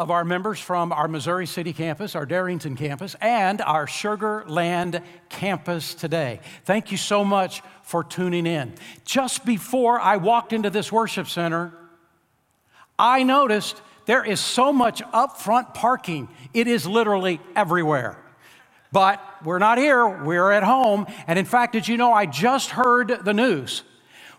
of our members from our Missouri City campus, our Darrington campus, and our Sugar Land campus today. Thank you so much for tuning in. Just before I walked into this worship center, I noticed there is so much upfront parking. It is literally everywhere. But we're not here, we're at home. And in fact, did you know I just heard the news?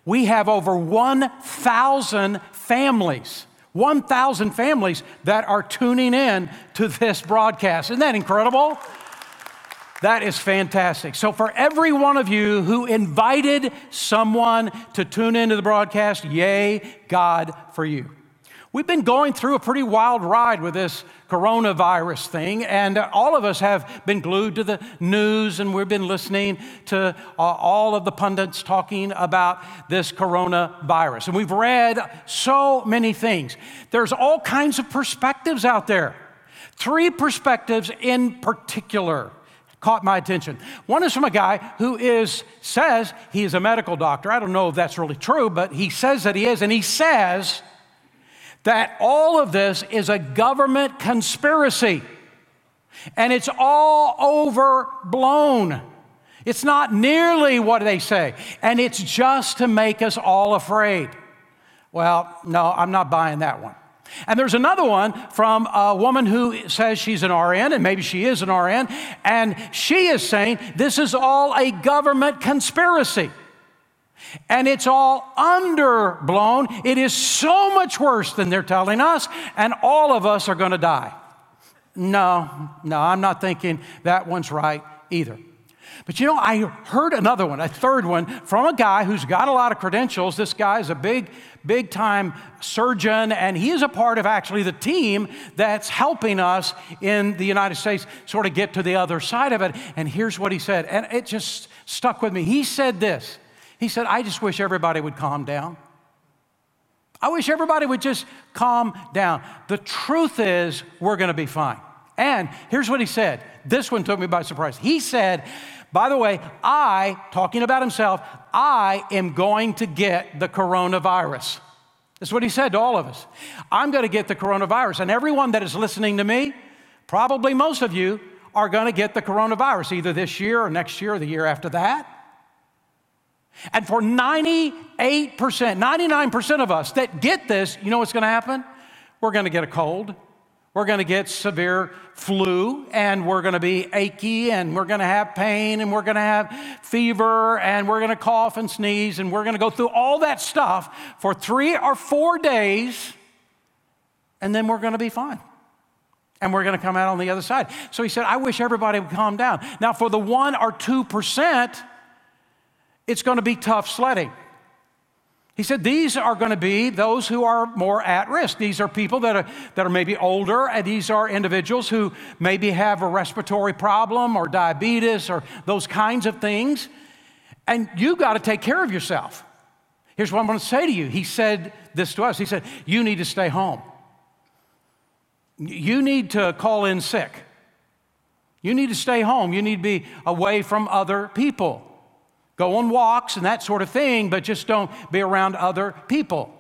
We have over 1,000 families 1,000 families that are tuning in to this broadcast. Isn't that incredible? That is fantastic. So, for every one of you who invited someone to tune into the broadcast, yay, God, for you. We've been going through a pretty wild ride with this coronavirus thing, and all of us have been glued to the news, and we've been listening to uh, all of the pundits talking about this coronavirus. And we've read so many things. There's all kinds of perspectives out there. Three perspectives in particular caught my attention. One is from a guy who is says he is a medical doctor. I don't know if that's really true, but he says that he is, and he says that all of this is a government conspiracy and it's all overblown. It's not nearly what they say, and it's just to make us all afraid. Well, no, I'm not buying that one. And there's another one from a woman who says she's an RN, and maybe she is an RN, and she is saying this is all a government conspiracy and it's all underblown. It is so much worse than they're telling us, and all of us are going to die. No, no, I'm not thinking that one's right either. But you know, I heard another one, a third one, from a guy who's got a lot of credentials. This guy is a big, big time surgeon, and he is a part of actually the team that's helping us in the United States sort of get to the other side of it. And here's what he said, and it just stuck with me. He said this he said, I just wish everybody would calm down. I wish everybody would just calm down. The truth is, we're going to be fine. And here's what he said. This one took me by surprise. He said, by the way, I, talking about himself, I am going to get the coronavirus. That's what he said to all of us. I'm going to get the coronavirus. And everyone that is listening to me, probably most of you, are going to get the coronavirus either this year or next year or the year after that. And for 98%, 99% of us that get this, you know what's going to happen? We're going to get a cold. We're going to get severe flu, and we're going to be achy, and we're going to have pain, and we're going to have fever, and we're going to cough and sneeze, and we're going to go through all that stuff for three or four days, and then we're going to be fine. And we're going to come out on the other side. So he said, I wish everybody would calm down. Now, for the one or two percent, it's going to be tough sledding. He said these are going to be those who are more at risk. These are people that are, that are maybe older, and these are individuals who maybe have a respiratory problem or diabetes or those kinds of things. And you got to take care of yourself. Here's what I'm going to say to you. He said this to us. He said, You need to stay home. You need to call in sick. You need to stay home. You need to be away from other people. Go on walks and that sort of thing, but just don't be around other people.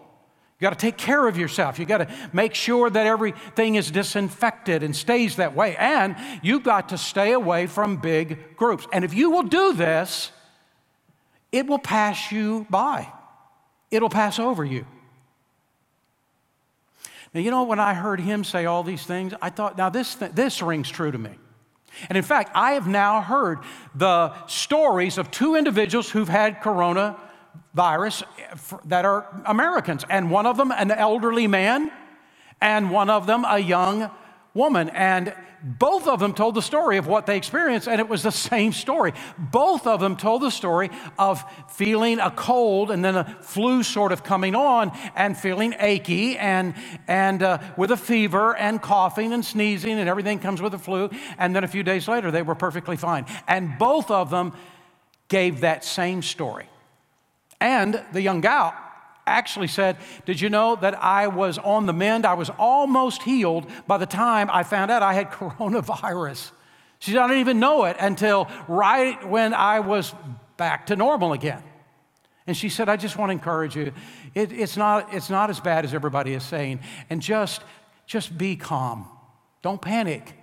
You got to take care of yourself. You got to make sure that everything is disinfected and stays that way. And you've got to stay away from big groups. And if you will do this, it will pass you by, it'll pass over you. Now, you know, when I heard him say all these things, I thought, now this, th- this rings true to me. And in fact, I have now heard the stories of two individuals who've had coronavirus that are Americans, and one of them an elderly man, and one of them a young woman. And both of them told the story of what they experienced, and it was the same story. Both of them told the story of feeling a cold and then a flu sort of coming on and feeling achy and, and uh, with a fever and coughing and sneezing, and everything comes with the flu. And then a few days later, they were perfectly fine. And both of them gave that same story. And the young gal actually said, Did you know that I was on the mend? I was almost healed by the time I found out I had coronavirus. She said, I didn't even know it until right when I was back to normal again. And she said, I just want to encourage you. It, it's, not, it's not as bad as everybody is saying. And just just be calm. Don't panic.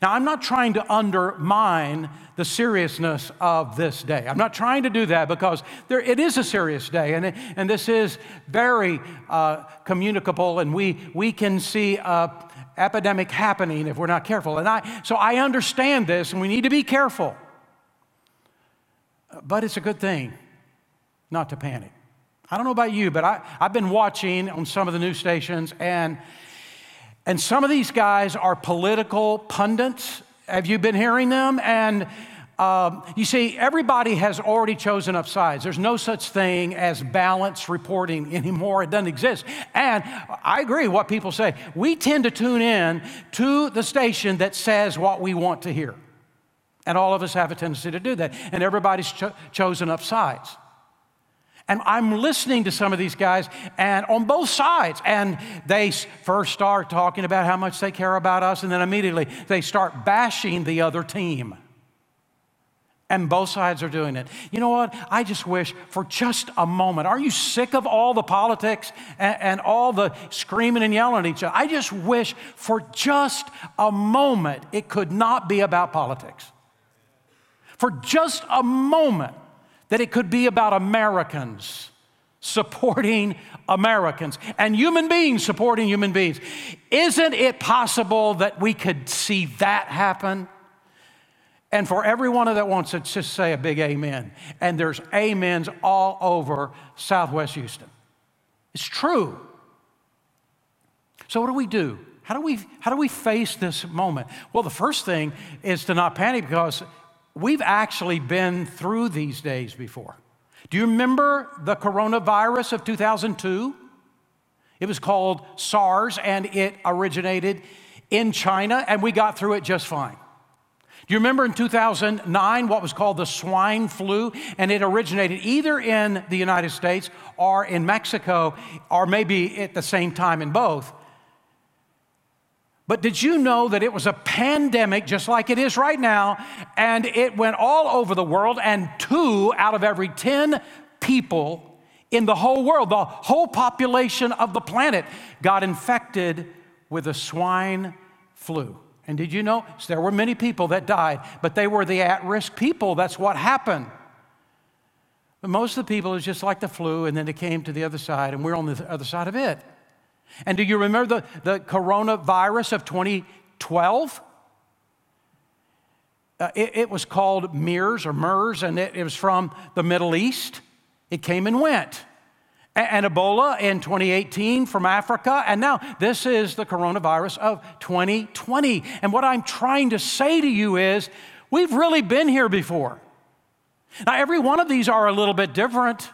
Now, I'm not trying to undermine the seriousness of this day. I'm not trying to do that because there, it is a serious day, and, it, and this is very uh, communicable, and we, we can see an epidemic happening if we're not careful. And I, so I understand this, and we need to be careful. But it's a good thing not to panic. I don't know about you, but I, I've been watching on some of the news stations, and and some of these guys are political pundits. Have you been hearing them? And um, you see, everybody has already chosen up sides. There's no such thing as balanced reporting anymore. It doesn't exist. And I agree what people say. We tend to tune in to the station that says what we want to hear. And all of us have a tendency to do that. And everybody's cho- chosen up sides. And I'm listening to some of these guys, and on both sides, and they first start talking about how much they care about us, and then immediately they start bashing the other team. And both sides are doing it. You know what? I just wish for just a moment. Are you sick of all the politics and, and all the screaming and yelling at each other? I just wish for just a moment it could not be about politics. For just a moment, that it could be about Americans supporting Americans and human beings supporting human beings. Isn't it possible that we could see that happen? And for everyone that wants to just say a big amen. And there's amens all over Southwest Houston. It's true. So, what do we do? How do we, how do we face this moment? Well, the first thing is to not panic because We've actually been through these days before. Do you remember the coronavirus of 2002? It was called SARS and it originated in China, and we got through it just fine. Do you remember in 2009 what was called the swine flu? And it originated either in the United States or in Mexico, or maybe at the same time in both. But did you know that it was a pandemic just like it is right now, and it went all over the world, and two out of every 10 people in the whole world, the whole population of the planet, got infected with the swine flu. And did you know? there were many people that died, but they were the at risk people. That's what happened. But most of the people, it was just like the flu, and then it came to the other side, and we're on the other side of it. And do you remember the, the coronavirus of 2012? Uh, it, it, was called MERS or MERS, and it, it, was from the Middle East. It came and went. And, and Ebola in 2018 from Africa, and now this is the coronavirus of 2020. And what I'm trying to say to you is, we've really been here before. Now, every one of these are a little bit different.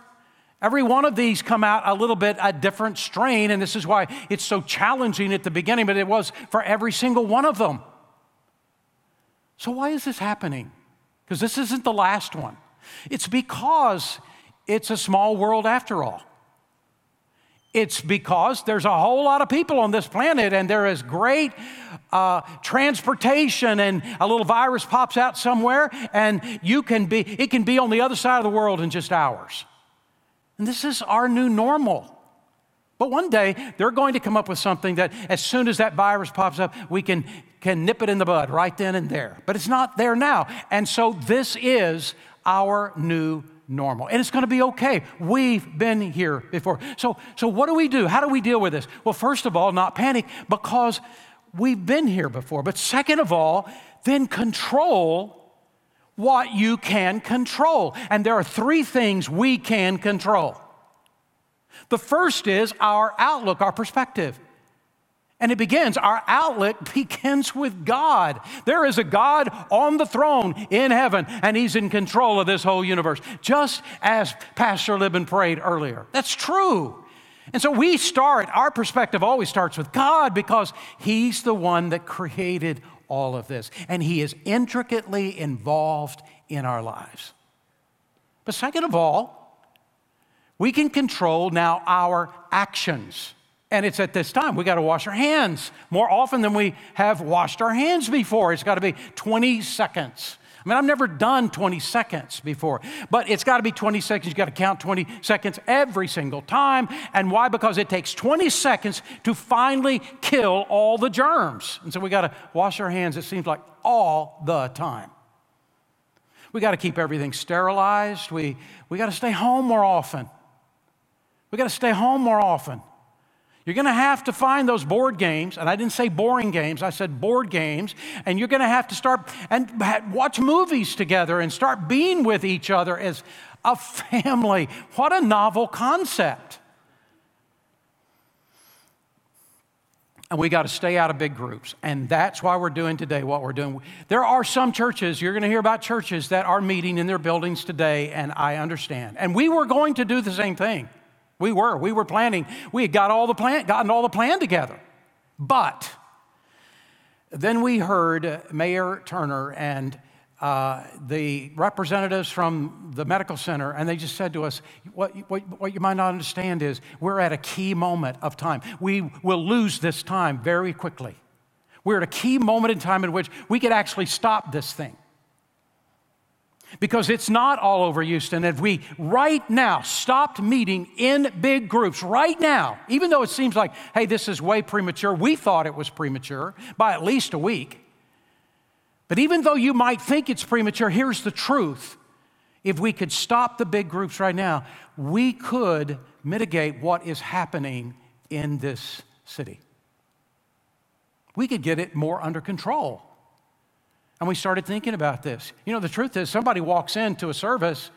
Every one of these come out a little bit a different strain, and this is why it's so challenging at the beginning, but it was for every single one of them. So, why is this happening? Because this isn't the last one. It's because it's a small world after all. It's because there's a whole lot of people on this planet, and there is great uh, transportation, and a little virus pops out somewhere, and you can be, it can be on the other side of the world in just hours. And this is our new normal. But one day, they're going to come up with something that as soon as that virus pops up, we can, can nip it in the bud right then and there. But it's not there now. And so this is our new normal. And it's going to be okay. We've been here before. So, so what do we do? How do we deal with this? Well, first of all, not panic because we've been here before. But second of all, then control what you can control. And there are three things we can control. The first is our outlook, our perspective. And it begins, our outlook begins with God. There is a God on the throne in heaven, and He's in control of this whole universe, just as Pastor Libin prayed earlier. That's true. And so we start, our perspective always starts with God because He's the one that created all of this. And He is intricately involved in our lives. But second of all, we can control now our actions. And it's at this time we got to wash our hands more often than we have washed our hands before. It's got to be 20 seconds. I mean, I've never done 20 seconds before, but it's got to be 20 seconds. You've got to count 20 seconds every single time. And why? Because it takes 20 seconds to finally kill all the germs. And so we got to wash our hands, it seems like, all the time. We got to keep everything sterilized. We, we got to stay home more often. We got to stay home more often. You're going to have to find those board games, and I didn't say boring games, I said board games, and you're going to have to start and watch movies together and start being with each other as a family. What a novel concept. And we got to stay out of big groups. And that's why we're doing today what we're doing. There are some churches, you're going to hear about churches that are meeting in their buildings today, and I understand. And we were going to do the same thing. We were. We were planning. We had got all the plan, gotten all the plan together. But then we heard Mayor Turner and uh, the representatives from the medical center, and they just said to us, what, what, what you might not understand is we're at a key moment of time. We will lose this time very quickly. We're at a key moment in time in which we could actually stop this thing because it's not all over Houston. If we right now stopped meeting in big groups, right now, even though it seems like, hey, this is way premature, we thought it was premature by at least a week. But even though you might think it's premature, here's the truth. If we could stop the big groups right now, we could mitigate what is happening in this city. We could get it more under control. And we started thinking about this. You know, the truth is, somebody walks into a service,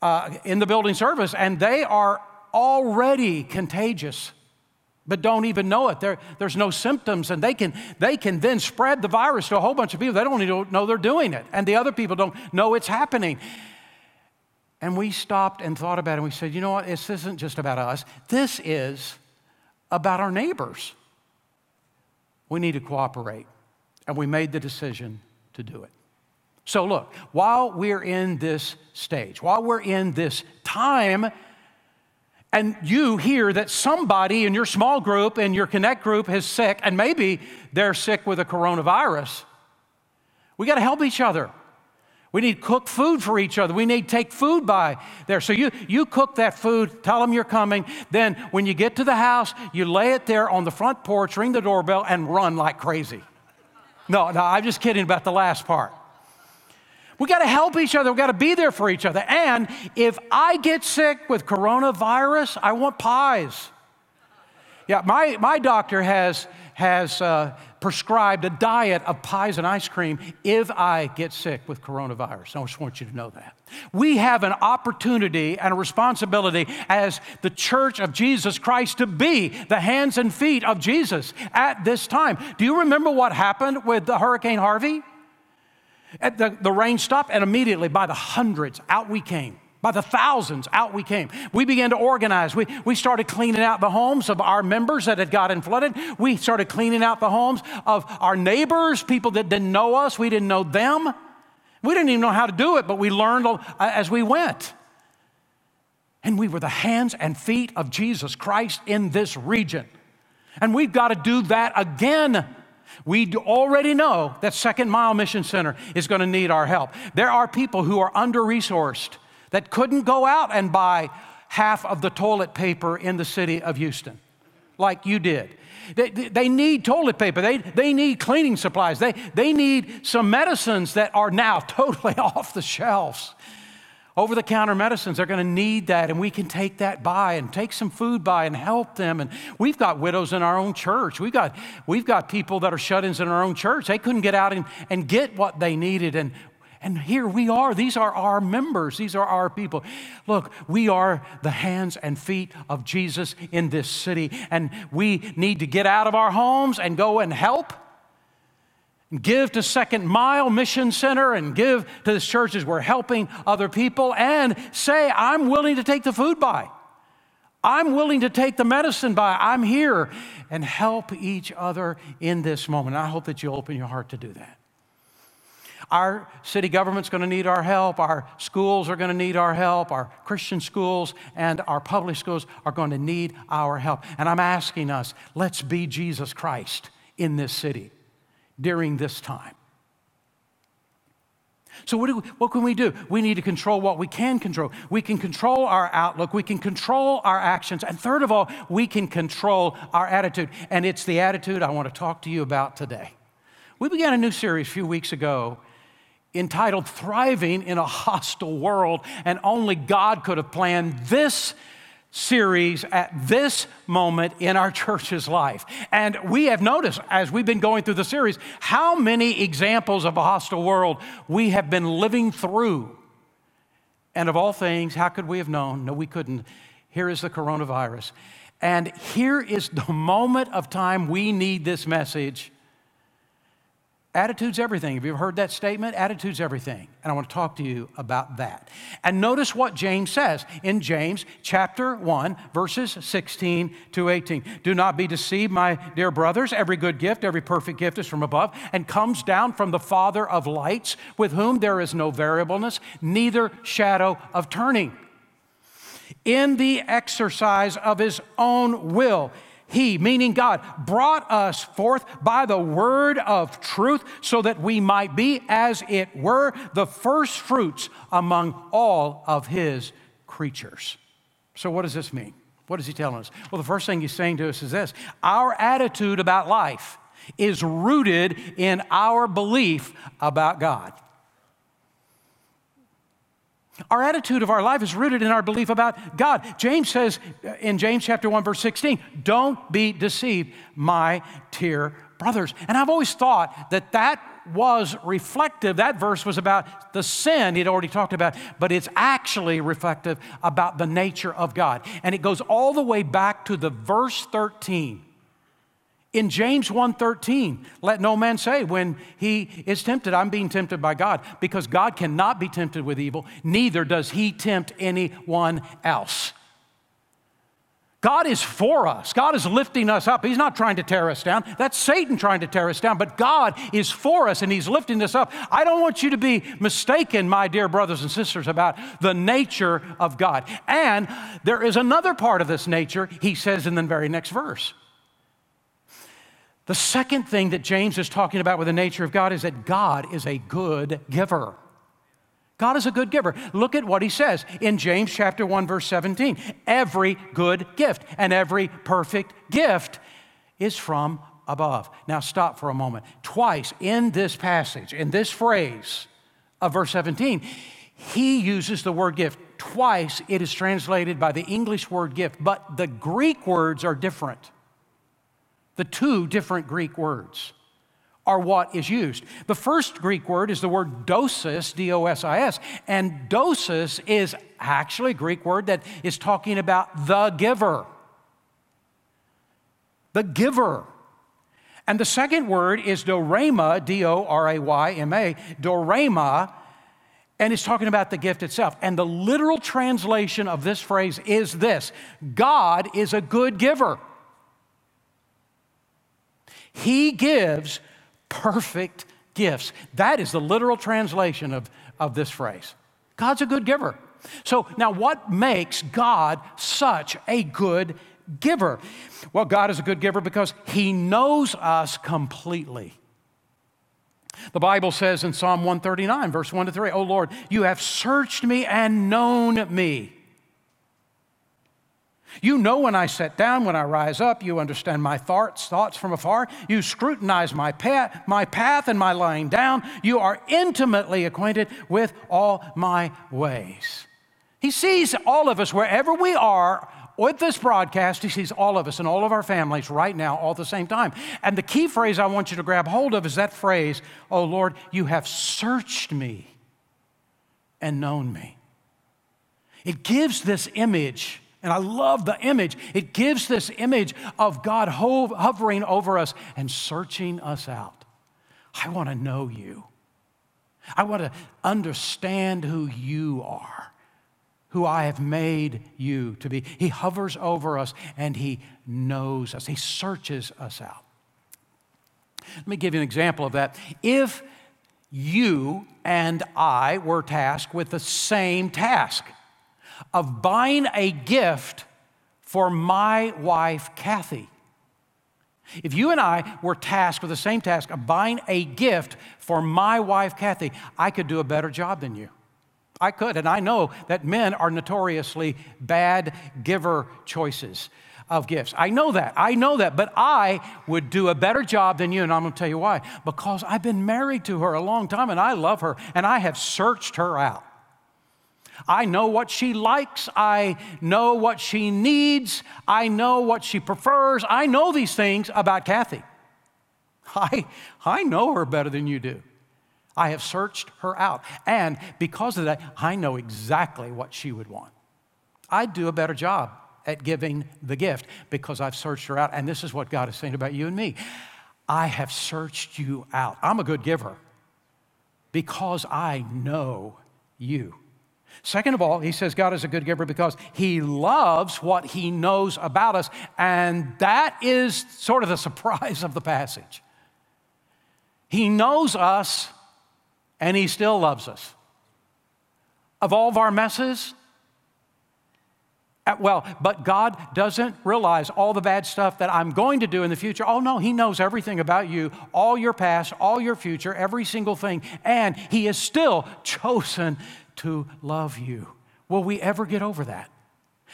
uh, in the building service, and they are already contagious, but don't even know it. There, there's no symptoms, and they can, they can then spread the virus to a whole bunch of people. They don't even know they're doing it, and the other people don't know it's happening. And we stopped and thought about it, and we said, you know what? This isn't just about us, this is about our neighbors. We need to cooperate. And we made the decision to do it. So, look, while we're in this stage, while we're in this time, and you hear that somebody in your small group, in your connect group, is sick, and maybe they're sick with a coronavirus, we got to help each other. We need cook food for each other. We need take food by there. So you, you cook that food, tell them you're coming. Then when you get to the house, you lay it there on the front porch, ring the doorbell, and run like crazy. No, no, I'm just kidding about the last part. We got to help each other. We got to be there for each other. And if I get sick with coronavirus, I want pies. Yeah, my, my doctor has, has uh, prescribed a diet of pies and ice cream if I get sick with coronavirus. I just want you to know that. We have an opportunity and a responsibility as the church of Jesus Christ to be the hands and feet of Jesus at this time. Do you remember what happened with the Hurricane Harvey? The, the rain stopped, and immediately by the hundreds, out we came. By the thousands, out we came. We began to organize. We, we started cleaning out the homes of our members that had gotten flooded. We started cleaning out the homes of our neighbors, people that didn't know us. We didn't know them. We didn't even know how to do it, but we learned as we went. And we were the hands and feet of Jesus Christ in this region. And we've got to do that again. We already know that Second Mile Mission Center is going to need our help. There are people who are under resourced that couldn't go out and buy half of the toilet paper in the city of Houston, like you did. They, they need toilet paper. They, they need cleaning supplies. They, they need some medicines that are now totally off the shelves. Over the counter medicines, they're going to need that, and we can take that by and take some food by and help them. And we've got widows in our own church. We've got, we've got people that are shut ins in our own church. They couldn't get out and, and get what they needed, and and here we are. These are our members. These are our people. Look, we are the hands and feet of Jesus in this city. And we need to get out of our homes and go and help. Give to Second Mile Mission Center and give to the churches. We're helping other people and say, I'm willing to take the food by. I'm willing to take the medicine by. I'm here and help each other in this moment. I hope that you'll open your heart to do that. Our city government's going to need our help. Our schools are going to need our help. Our Christian schools and our public schools are going to need our help. And I'm asking us, let's be Jesus Christ in this city during this time. So, what, we, what can we do? We need to control what we can control. We can control our outlook, we can control our actions, and third of all, we can control our attitude. And it's the attitude I want to talk to you about today. We began a new series a few weeks ago entitled Thriving in a Hostile World, and only God could have planned this series at this moment in our church's life. And we have noticed as we've been going through the series how many examples of a hostile world we have been living through. And of all things, how could we have known? No, we couldn't. Here is the coronavirus. And here is the moment of time we need this message Attitude's everything. Have you ever heard that statement? Attitude's everything. And I want to talk to you about that. And notice what James says in James chapter 1, verses 16 to 18. Do not be deceived, my dear brothers. Every good gift, every perfect gift is from above and comes down from the Father of lights, with whom there is no variableness, neither shadow of turning. In the exercise of his own will, he, meaning God, brought us forth by the word of truth so that we might be, as it were, the first fruits among all of His creatures. So, what does this mean? What is He telling us? Well, the first thing He's saying to us is this our attitude about life is rooted in our belief about God. Our attitude of our life is rooted in our belief about God. James says in James chapter 1 verse 16, "Don't be deceived, my dear brothers." And I've always thought that that was reflective. That verse was about the sin he'd already talked about, but it's actually reflective about the nature of God. And it goes all the way back to the verse 13 in James 1:13, let no man say when he is tempted, I'm being tempted by God, because God cannot be tempted with evil, neither does he tempt anyone else. God is for us. God is lifting us up. He's not trying to tear us down. That's Satan trying to tear us down, but God is for us and He's lifting us up. I don't want you to be mistaken, my dear brothers and sisters, about the nature of God. And there is another part of this nature, He says in the very next verse. The second thing that James is talking about with the nature of God is that God is a good giver. God is a good giver. Look at what he says in James chapter 1 verse 17. Every good gift and every perfect gift is from above. Now stop for a moment. Twice in this passage, in this phrase of verse 17, he uses the word gift. Twice it is translated by the English word gift, but the Greek words are different. The two different Greek words are what is used. The first Greek word is the word dosis, D O S I S, and dosis is actually a Greek word that is talking about the giver. The giver. And the second word is dorema, D O R A Y M A, dorema, and it's talking about the gift itself. And the literal translation of this phrase is this God is a good giver. He gives perfect gifts. That is the literal translation of, of this phrase. God's a good giver. So, now what makes God such a good giver? Well, God is a good giver because He knows us completely. The Bible says in Psalm 139, verse 1 to 3, Oh Lord, you have searched me and known me. You know when I sit down, when I rise up. You understand my thoughts, thoughts from afar. You scrutinize my path, my path and my lying down. You are intimately acquainted with all my ways. He sees all of us wherever we are with this broadcast. He sees all of us and all of our families right now, all at the same time. And the key phrase I want you to grab hold of is that phrase, Oh Lord, you have searched me and known me. It gives this image and I love the image. It gives this image of God hovering over us and searching us out. I want to know you. I want to understand who you are, who I have made you to be. He hovers over us and He knows us, He searches us out. Let me give you an example of that. If you and I were tasked with the same task, of buying a gift for my wife, Kathy. If you and I were tasked with the same task of buying a gift for my wife, Kathy, I could do a better job than you. I could, and I know that men are notoriously bad giver choices of gifts. I know that. I know that. But I would do a better job than you, and I'm going to tell you why. Because I've been married to her a long time, and I love her, and I have searched her out. I know what she likes. I know what she needs. I know what she prefers. I know these things about Kathy. I, I know her better than you do. I have searched her out. And because of that, I know exactly what she would want. I'd do a better job at giving the gift because I've searched her out. And this is what God is saying about you and me I have searched you out. I'm a good giver because I know you. Second of all, he says God is a good giver because he loves what he knows about us. And that is sort of the surprise of the passage. He knows us and he still loves us. Of all of our messes, well, but God doesn't realize all the bad stuff that I'm going to do in the future. Oh, no, He knows everything about you, all your past, all your future, every single thing. And He is still chosen to love you. Will we ever get over that?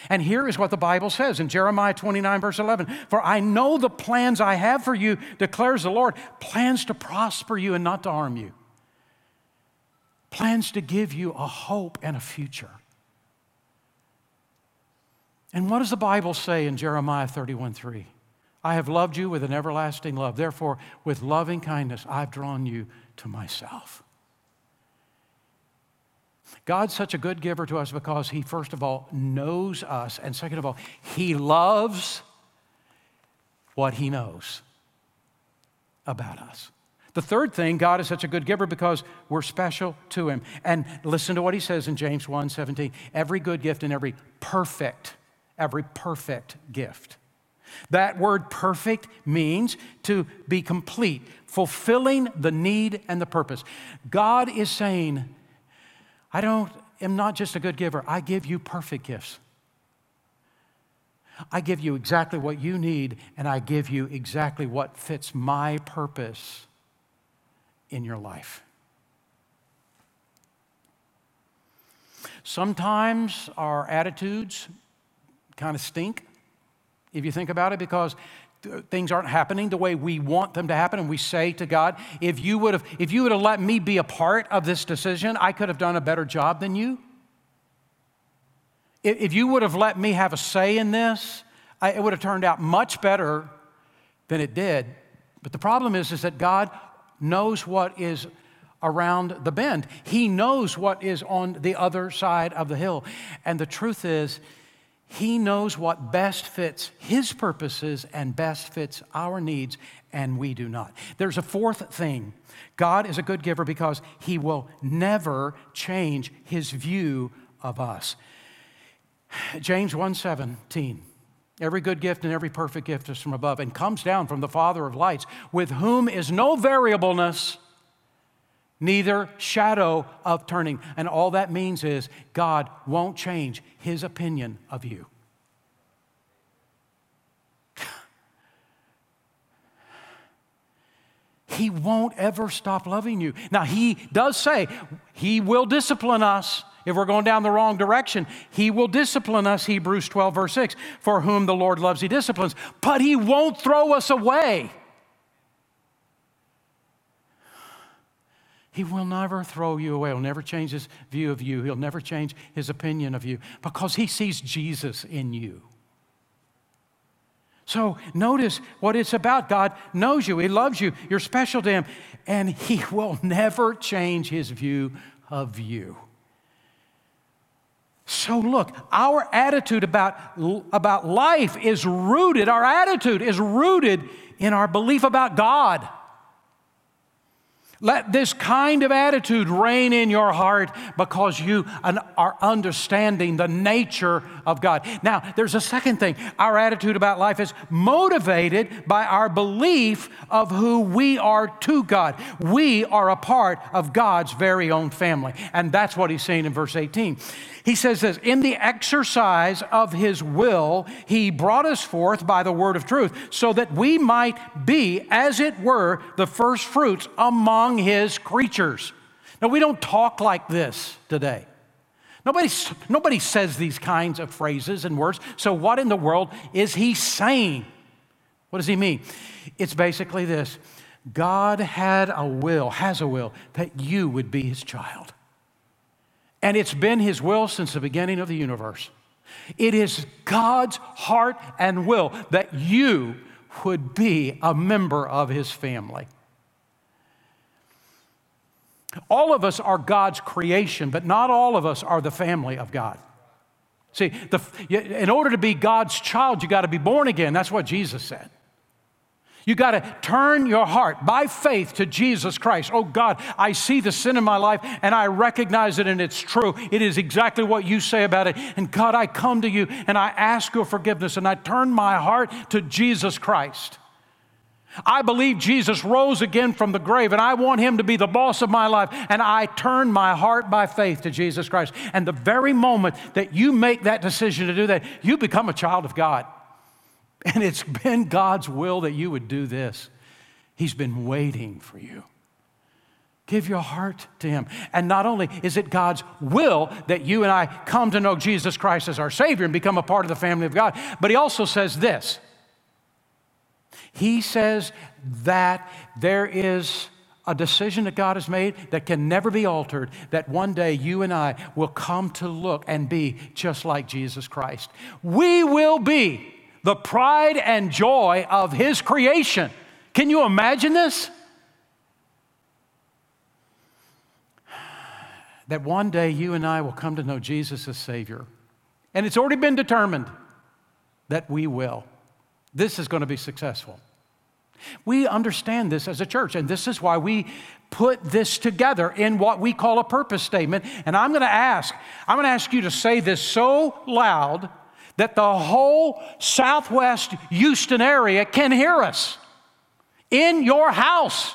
And here is what the Bible says in Jeremiah 29, verse 11 For I know the plans I have for you, declares the Lord plans to prosper you and not to harm you, plans to give you a hope and a future. And what does the Bible say in Jeremiah 31, 3? I have loved you with an everlasting love. Therefore, with loving kindness, I've drawn you to myself. God's such a good giver to us because He, first of all, knows us, and second of all, He loves what He knows about us. The third thing, God is such a good giver because we're special to Him. And listen to what He says in James 1 17. Every good gift and every perfect, every perfect gift. That word perfect means to be complete, fulfilling the need and the purpose. God is saying, I don't am not just a good giver. I give you perfect gifts. I give you exactly what you need, and I give you exactly what fits my purpose in your life. Sometimes our attitudes kind of stink, if you think about it, because things aren't happening the way we want them to happen and we say to god if you would have if you would have let me be a part of this decision i could have done a better job than you. If you would have let me have a say in this it would have turned out much better than it did. But the problem is is that god knows what is around the bend. He knows what is on the other side of the hill. And the truth is he knows what best fits His purposes and best fits our needs, and we do not. There's a fourth thing God is a good giver because He will never change His view of us. James 1:17 Every good gift and every perfect gift is from above and comes down from the Father of lights, with whom is no variableness neither shadow of turning. And all that means is God won't change his opinion of you. He won't ever stop loving you. Now, he does say he will discipline us if we're going down the wrong direction. He will discipline us, Hebrews 12, verse 6. For whom the Lord loves, he disciplines. But he won't throw us away. He will never throw you away. He'll never change his view of you. He'll never change his opinion of you because he sees Jesus in you. So notice what it's about. God knows you, He loves you, you're special to Him, and He will never change His view of you. So, look, our attitude about, about life is rooted, our attitude is rooted in our belief about God. Let this kind of attitude reign in your heart because you are understanding the nature of God. Now, there's a second thing. Our attitude about life is motivated by our belief of who we are to God. We are a part of God's very own family. And that's what he's saying in verse 18. He says this In the exercise of his will, he brought us forth by the word of truth, so that we might be, as it were, the first fruits among his creatures. Now, we don't talk like this today. Nobody, nobody says these kinds of phrases and words. So, what in the world is he saying? What does he mean? It's basically this God had a will, has a will, that you would be his child. And it's been His will since the beginning of the universe. It is God's heart and will that you would be a member of His family. All of us are God's creation, but not all of us are the family of God. See, the, in order to be God's child, you got to be born again. That's what Jesus said. You got to turn your heart by faith to Jesus Christ. Oh God, I see the sin in my life and I recognize it and it's true. It is exactly what you say about it. And God, I come to you and I ask your forgiveness and I turn my heart to Jesus Christ. I believe Jesus rose again from the grave and I want him to be the boss of my life. And I turn my heart by faith to Jesus Christ. And the very moment that you make that decision to do that, you become a child of God. And it's been God's will that you would do this. He's been waiting for you. Give your heart to Him. And not only is it God's will that you and I come to know Jesus Christ as our Savior and become a part of the family of God, but He also says this He says that there is a decision that God has made that can never be altered, that one day you and I will come to look and be just like Jesus Christ. We will be the pride and joy of His creation. Can you imagine this? That one day you and I will come to know Jesus as Savior. And it's already been determined that we will. This is going to be successful. We understand this as a church, and this is why we put this together in what we call a purpose statement. And I'm going to ask, I'm going to ask you to say this so loud that the whole southwest Houston area can hear us in your house.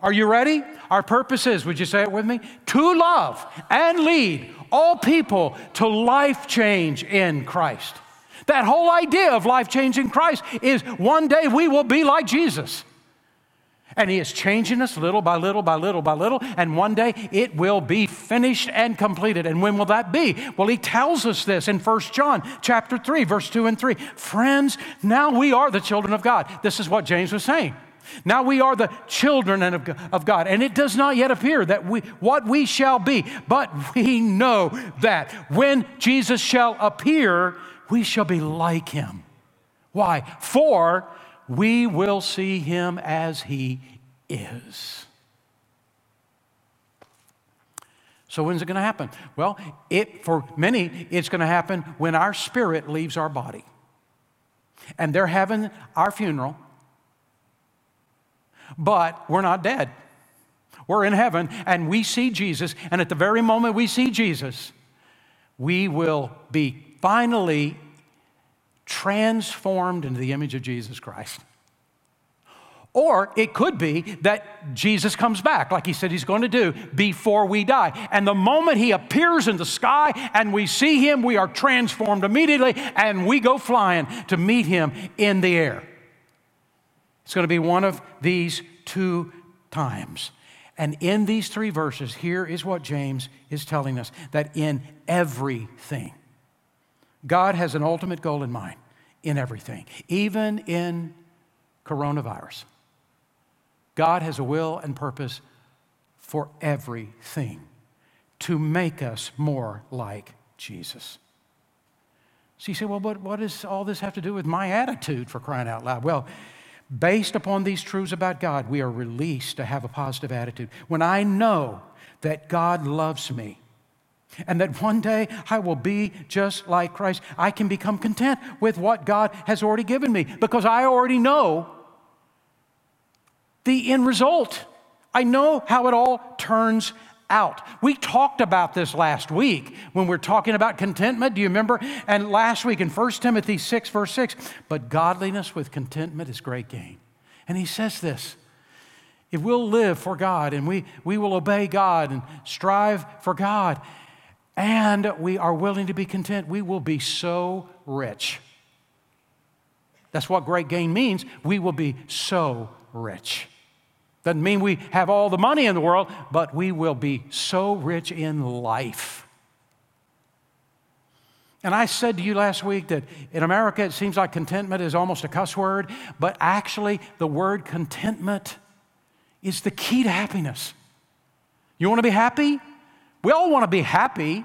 Are you ready? Our purpose is, would you say it with me? To love and lead all people to life change in Christ. That whole idea of life changing Christ is one day we will be like Jesus. And He is changing us little by little by little by little. And one day it will be finished and completed. And when will that be? Well, He tells us this in 1 John chapter 3, verse 2 and 3. Friends, now we are the children of God. This is what James was saying. Now we are the children of God, and it does not yet appear that we what we shall be, but we know that when Jesus shall appear, we shall be like him. Why? For we will see him as he is. So when's it going to happen? Well, it for many it's going to happen when our spirit leaves our body. And they're having our funeral. But we're not dead. We're in heaven and we see Jesus and at the very moment we see Jesus, we will be finally transformed into the image of Jesus Christ. Or it could be that Jesus comes back, like he said he's going to do, before we die. And the moment he appears in the sky and we see him, we are transformed immediately and we go flying to meet him in the air. It's going to be one of these two times. And in these three verses, here is what James is telling us that in everything, God has an ultimate goal in mind in everything, even in coronavirus. God has a will and purpose for everything to make us more like Jesus. So you say, well, what does all this have to do with my attitude for crying out loud? Well, based upon these truths about God, we are released to have a positive attitude. When I know that God loves me, and that one day I will be just like Christ. I can become content with what God has already given me because I already know the end result. I know how it all turns out. We talked about this last week when we are talking about contentment. Do you remember? And last week in 1 Timothy 6, verse 6, but godliness with contentment is great gain. And he says this if we'll live for God and we, we will obey God and strive for God, and we are willing to be content, we will be so rich. That's what great gain means. We will be so rich. Doesn't mean we have all the money in the world, but we will be so rich in life. And I said to you last week that in America it seems like contentment is almost a cuss word, but actually the word contentment is the key to happiness. You want to be happy? We all want to be happy.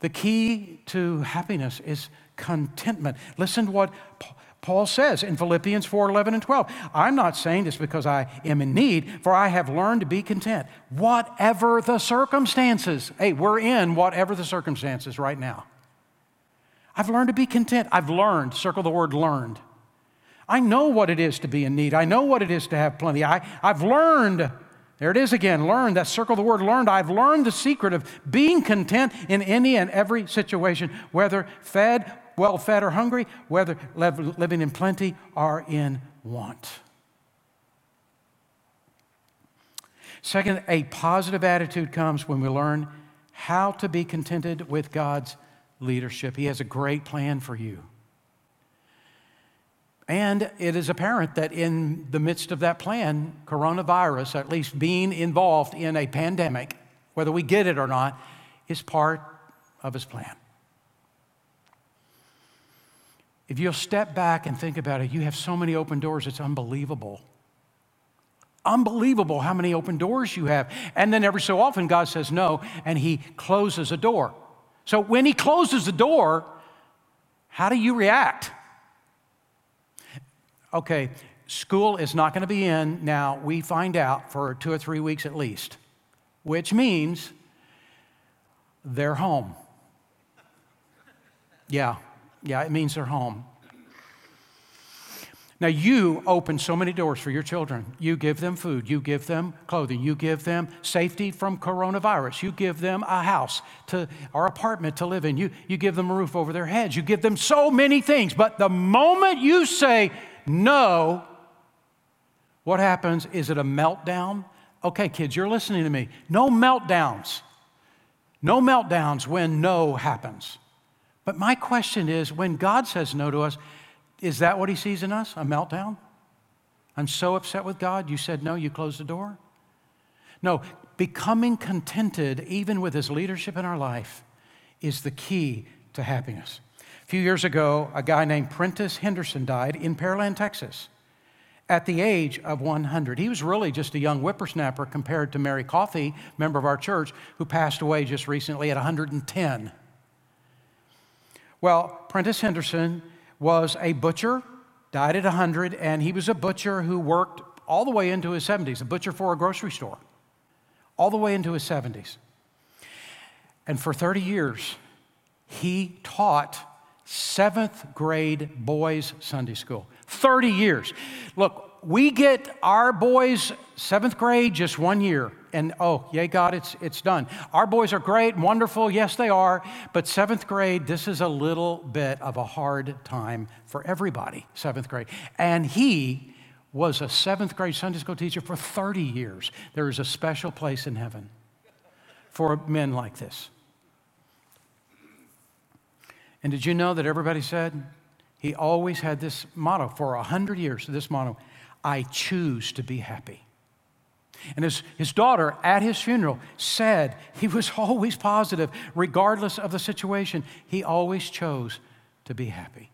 The key to happiness is contentment. Listen to what Paul says in Philippians 4 11 and 12. I'm not saying this because I am in need, for I have learned to be content, whatever the circumstances. Hey, we're in whatever the circumstances right now. I've learned to be content. I've learned, circle the word learned. I know what it is to be in need. I know what it is to have plenty. I, I've learned, there it is again, learned, that circle the word learned. I've learned the secret of being content in any and every situation, whether fed well fed or hungry, whether living in plenty or in want. Second, a positive attitude comes when we learn how to be contented with God's leadership. He has a great plan for you. And it is apparent that in the midst of that plan, coronavirus, at least being involved in a pandemic, whether we get it or not, is part of his plan. If you'll step back and think about it, you have so many open doors, it's unbelievable. Unbelievable how many open doors you have. And then every so often, God says no, and He closes a door. So when He closes the door, how do you react? Okay, school is not going to be in now, we find out, for two or three weeks at least, which means they're home. Yeah, yeah, it means they're home. Now, you open so many doors for your children. You give them food, you give them clothing, you give them safety from coronavirus, you give them a house to, or apartment to live in, you, you give them a roof over their heads, you give them so many things. But the moment you say no, what happens? Is it a meltdown? Okay, kids, you're listening to me. No meltdowns. No meltdowns when no happens. But my question is when God says no to us, is that what he sees in us? A meltdown? I'm so upset with God, you said no, you closed the door? No, becoming contented, even with his leadership in our life, is the key to happiness. A few years ago, a guy named Prentice Henderson died in Pearland, Texas, at the age of 100. He was really just a young whippersnapper compared to Mary Coffey, member of our church, who passed away just recently at 110. Well, Prentice Henderson was a butcher, died at 100, and he was a butcher who worked all the way into his 70s, a butcher for a grocery store, all the way into his 70s. And for 30 years, he taught seventh grade boys' Sunday school. 30 years. Look, we get our boys seventh grade just one year and oh yay god it's, it's done our boys are great wonderful yes they are but seventh grade this is a little bit of a hard time for everybody seventh grade and he was a seventh grade sunday school teacher for 30 years there is a special place in heaven for men like this and did you know that everybody said he always had this motto for a 100 years this motto I choose to be happy. And his, his daughter at his funeral said he was always positive, regardless of the situation. He always chose to be happy.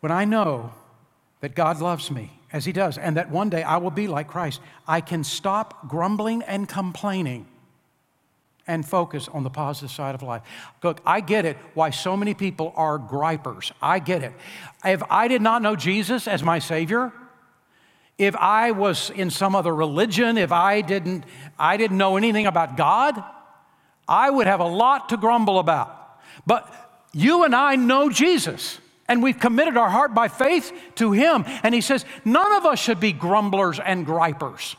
When I know that God loves me, as He does, and that one day I will be like Christ, I can stop grumbling and complaining and focus on the positive side of life. Look, I get it why so many people are gripers. I get it. If I did not know Jesus as my Savior, if I was in some other religion, if I didn't, I didn't know anything about God, I would have a lot to grumble about. But you and I know Jesus, And we've committed our heart by faith to Him. And He says, none of us should be grumblers and gripers.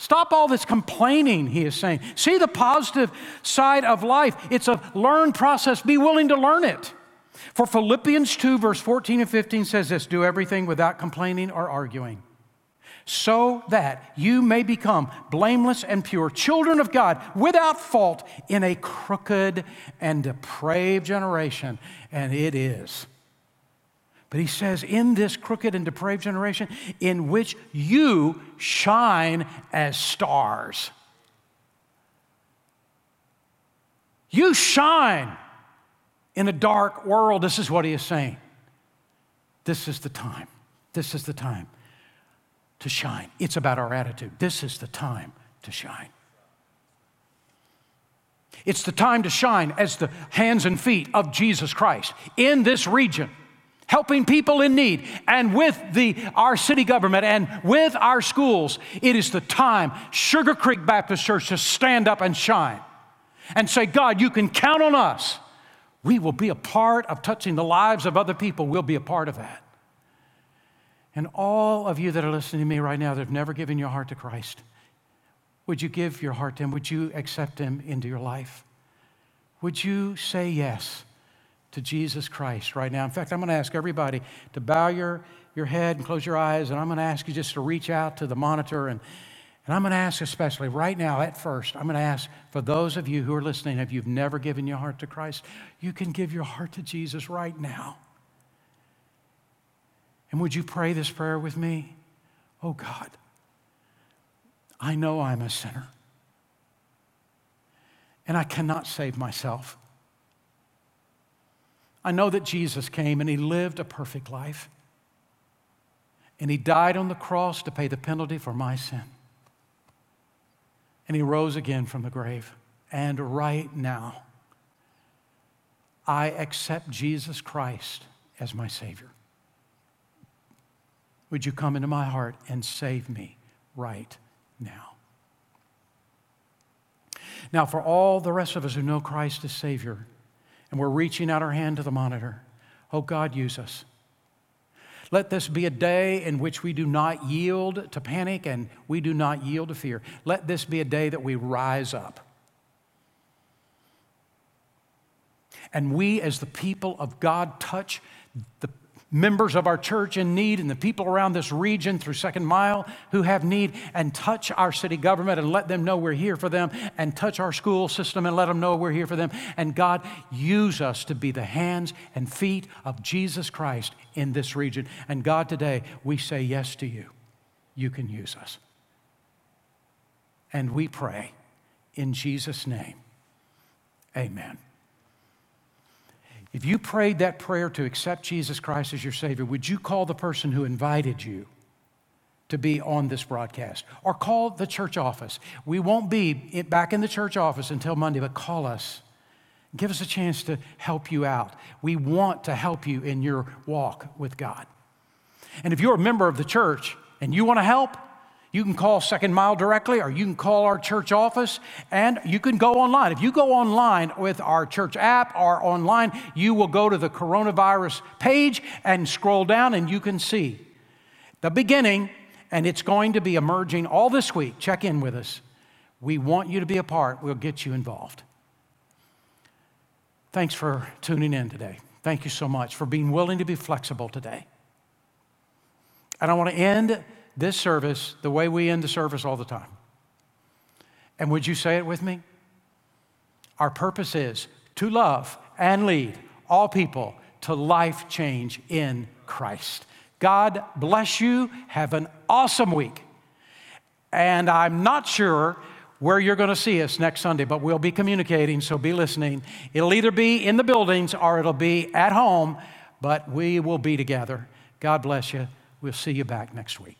Stop all this complaining, he is saying. See the positive side of life. It's a learned process. Be willing to learn it. For Philippians 2, verse 14 and 15 says this do everything without complaining or arguing, so that you may become blameless and pure, children of God, without fault in a crooked and depraved generation. And it is. But he says, in this crooked and depraved generation, in which you shine as stars. You shine in a dark world. This is what he is saying. This is the time. This is the time to shine. It's about our attitude. This is the time to shine. It's the time to shine as the hands and feet of Jesus Christ in this region helping people in need, and with the, our city government and with our schools, it is the time, Sugar Creek Baptist Church, to stand up and shine and say, God, you can count on us. We will be a part of touching the lives of other people. We'll be a part of that. And all of you that are listening to me right now that have never given your heart to Christ, would you give your heart to Him? Would you accept Him into your life? Would you say yes? To Jesus Christ right now. In fact, I'm going to ask everybody to bow your, your head and close your eyes, and I'm going to ask you just to reach out to the monitor. And, and I'm going to ask, especially right now, at first, I'm going to ask for those of you who are listening, if you've never given your heart to Christ, you can give your heart to Jesus right now. And would you pray this prayer with me? Oh God, I know I'm a sinner, and I cannot save myself. I know that Jesus came and he lived a perfect life. And he died on the cross to pay the penalty for my sin. And he rose again from the grave. And right now, I accept Jesus Christ as my Savior. Would you come into my heart and save me right now? Now, for all the rest of us who know Christ as Savior, and we're reaching out our hand to the monitor. Oh, God, use us. Let this be a day in which we do not yield to panic and we do not yield to fear. Let this be a day that we rise up. And we, as the people of God, touch the members of our church in need and the people around this region through Second Mile who have need and touch our city government and let them know we're here for them and touch our school system and let them know we're here for them. And God, use us to be the hands and feet of Jesus Christ in this region. And God, today we say yes to you. You can use us. And we pray in Jesus' name. Amen. If you prayed that prayer to accept Jesus Christ as your Savior, would you call the person who invited you to be on this broadcast? Or call the church office. We won't be back in the church office until Monday, but call us. Give us a chance to help you out. We want to help you in your walk with God. And if you're a member of the church and you want to help, you can call Second Mile directly, or you can call our church office, and you can go online. If you go online with our church app or online, you will go to the coronavirus page and scroll down, and you can see the beginning, and it's going to be emerging all this week. Check in with us. We want you to be a part, we'll get you involved. Thanks for tuning in today. Thank you so much for being willing to be flexible today. And I want to end this service the way we end the service all the time. And would you say it with me? Our purpose is to love and lead all people to life change in Christ. God bless you. Have an awesome week. And I'm not sure where you're going to see us next Sunday, but we'll be communicating, so be listening. It'll either be in the buildings or it'll be at home, but we will be together. God bless you. We'll see you back next week.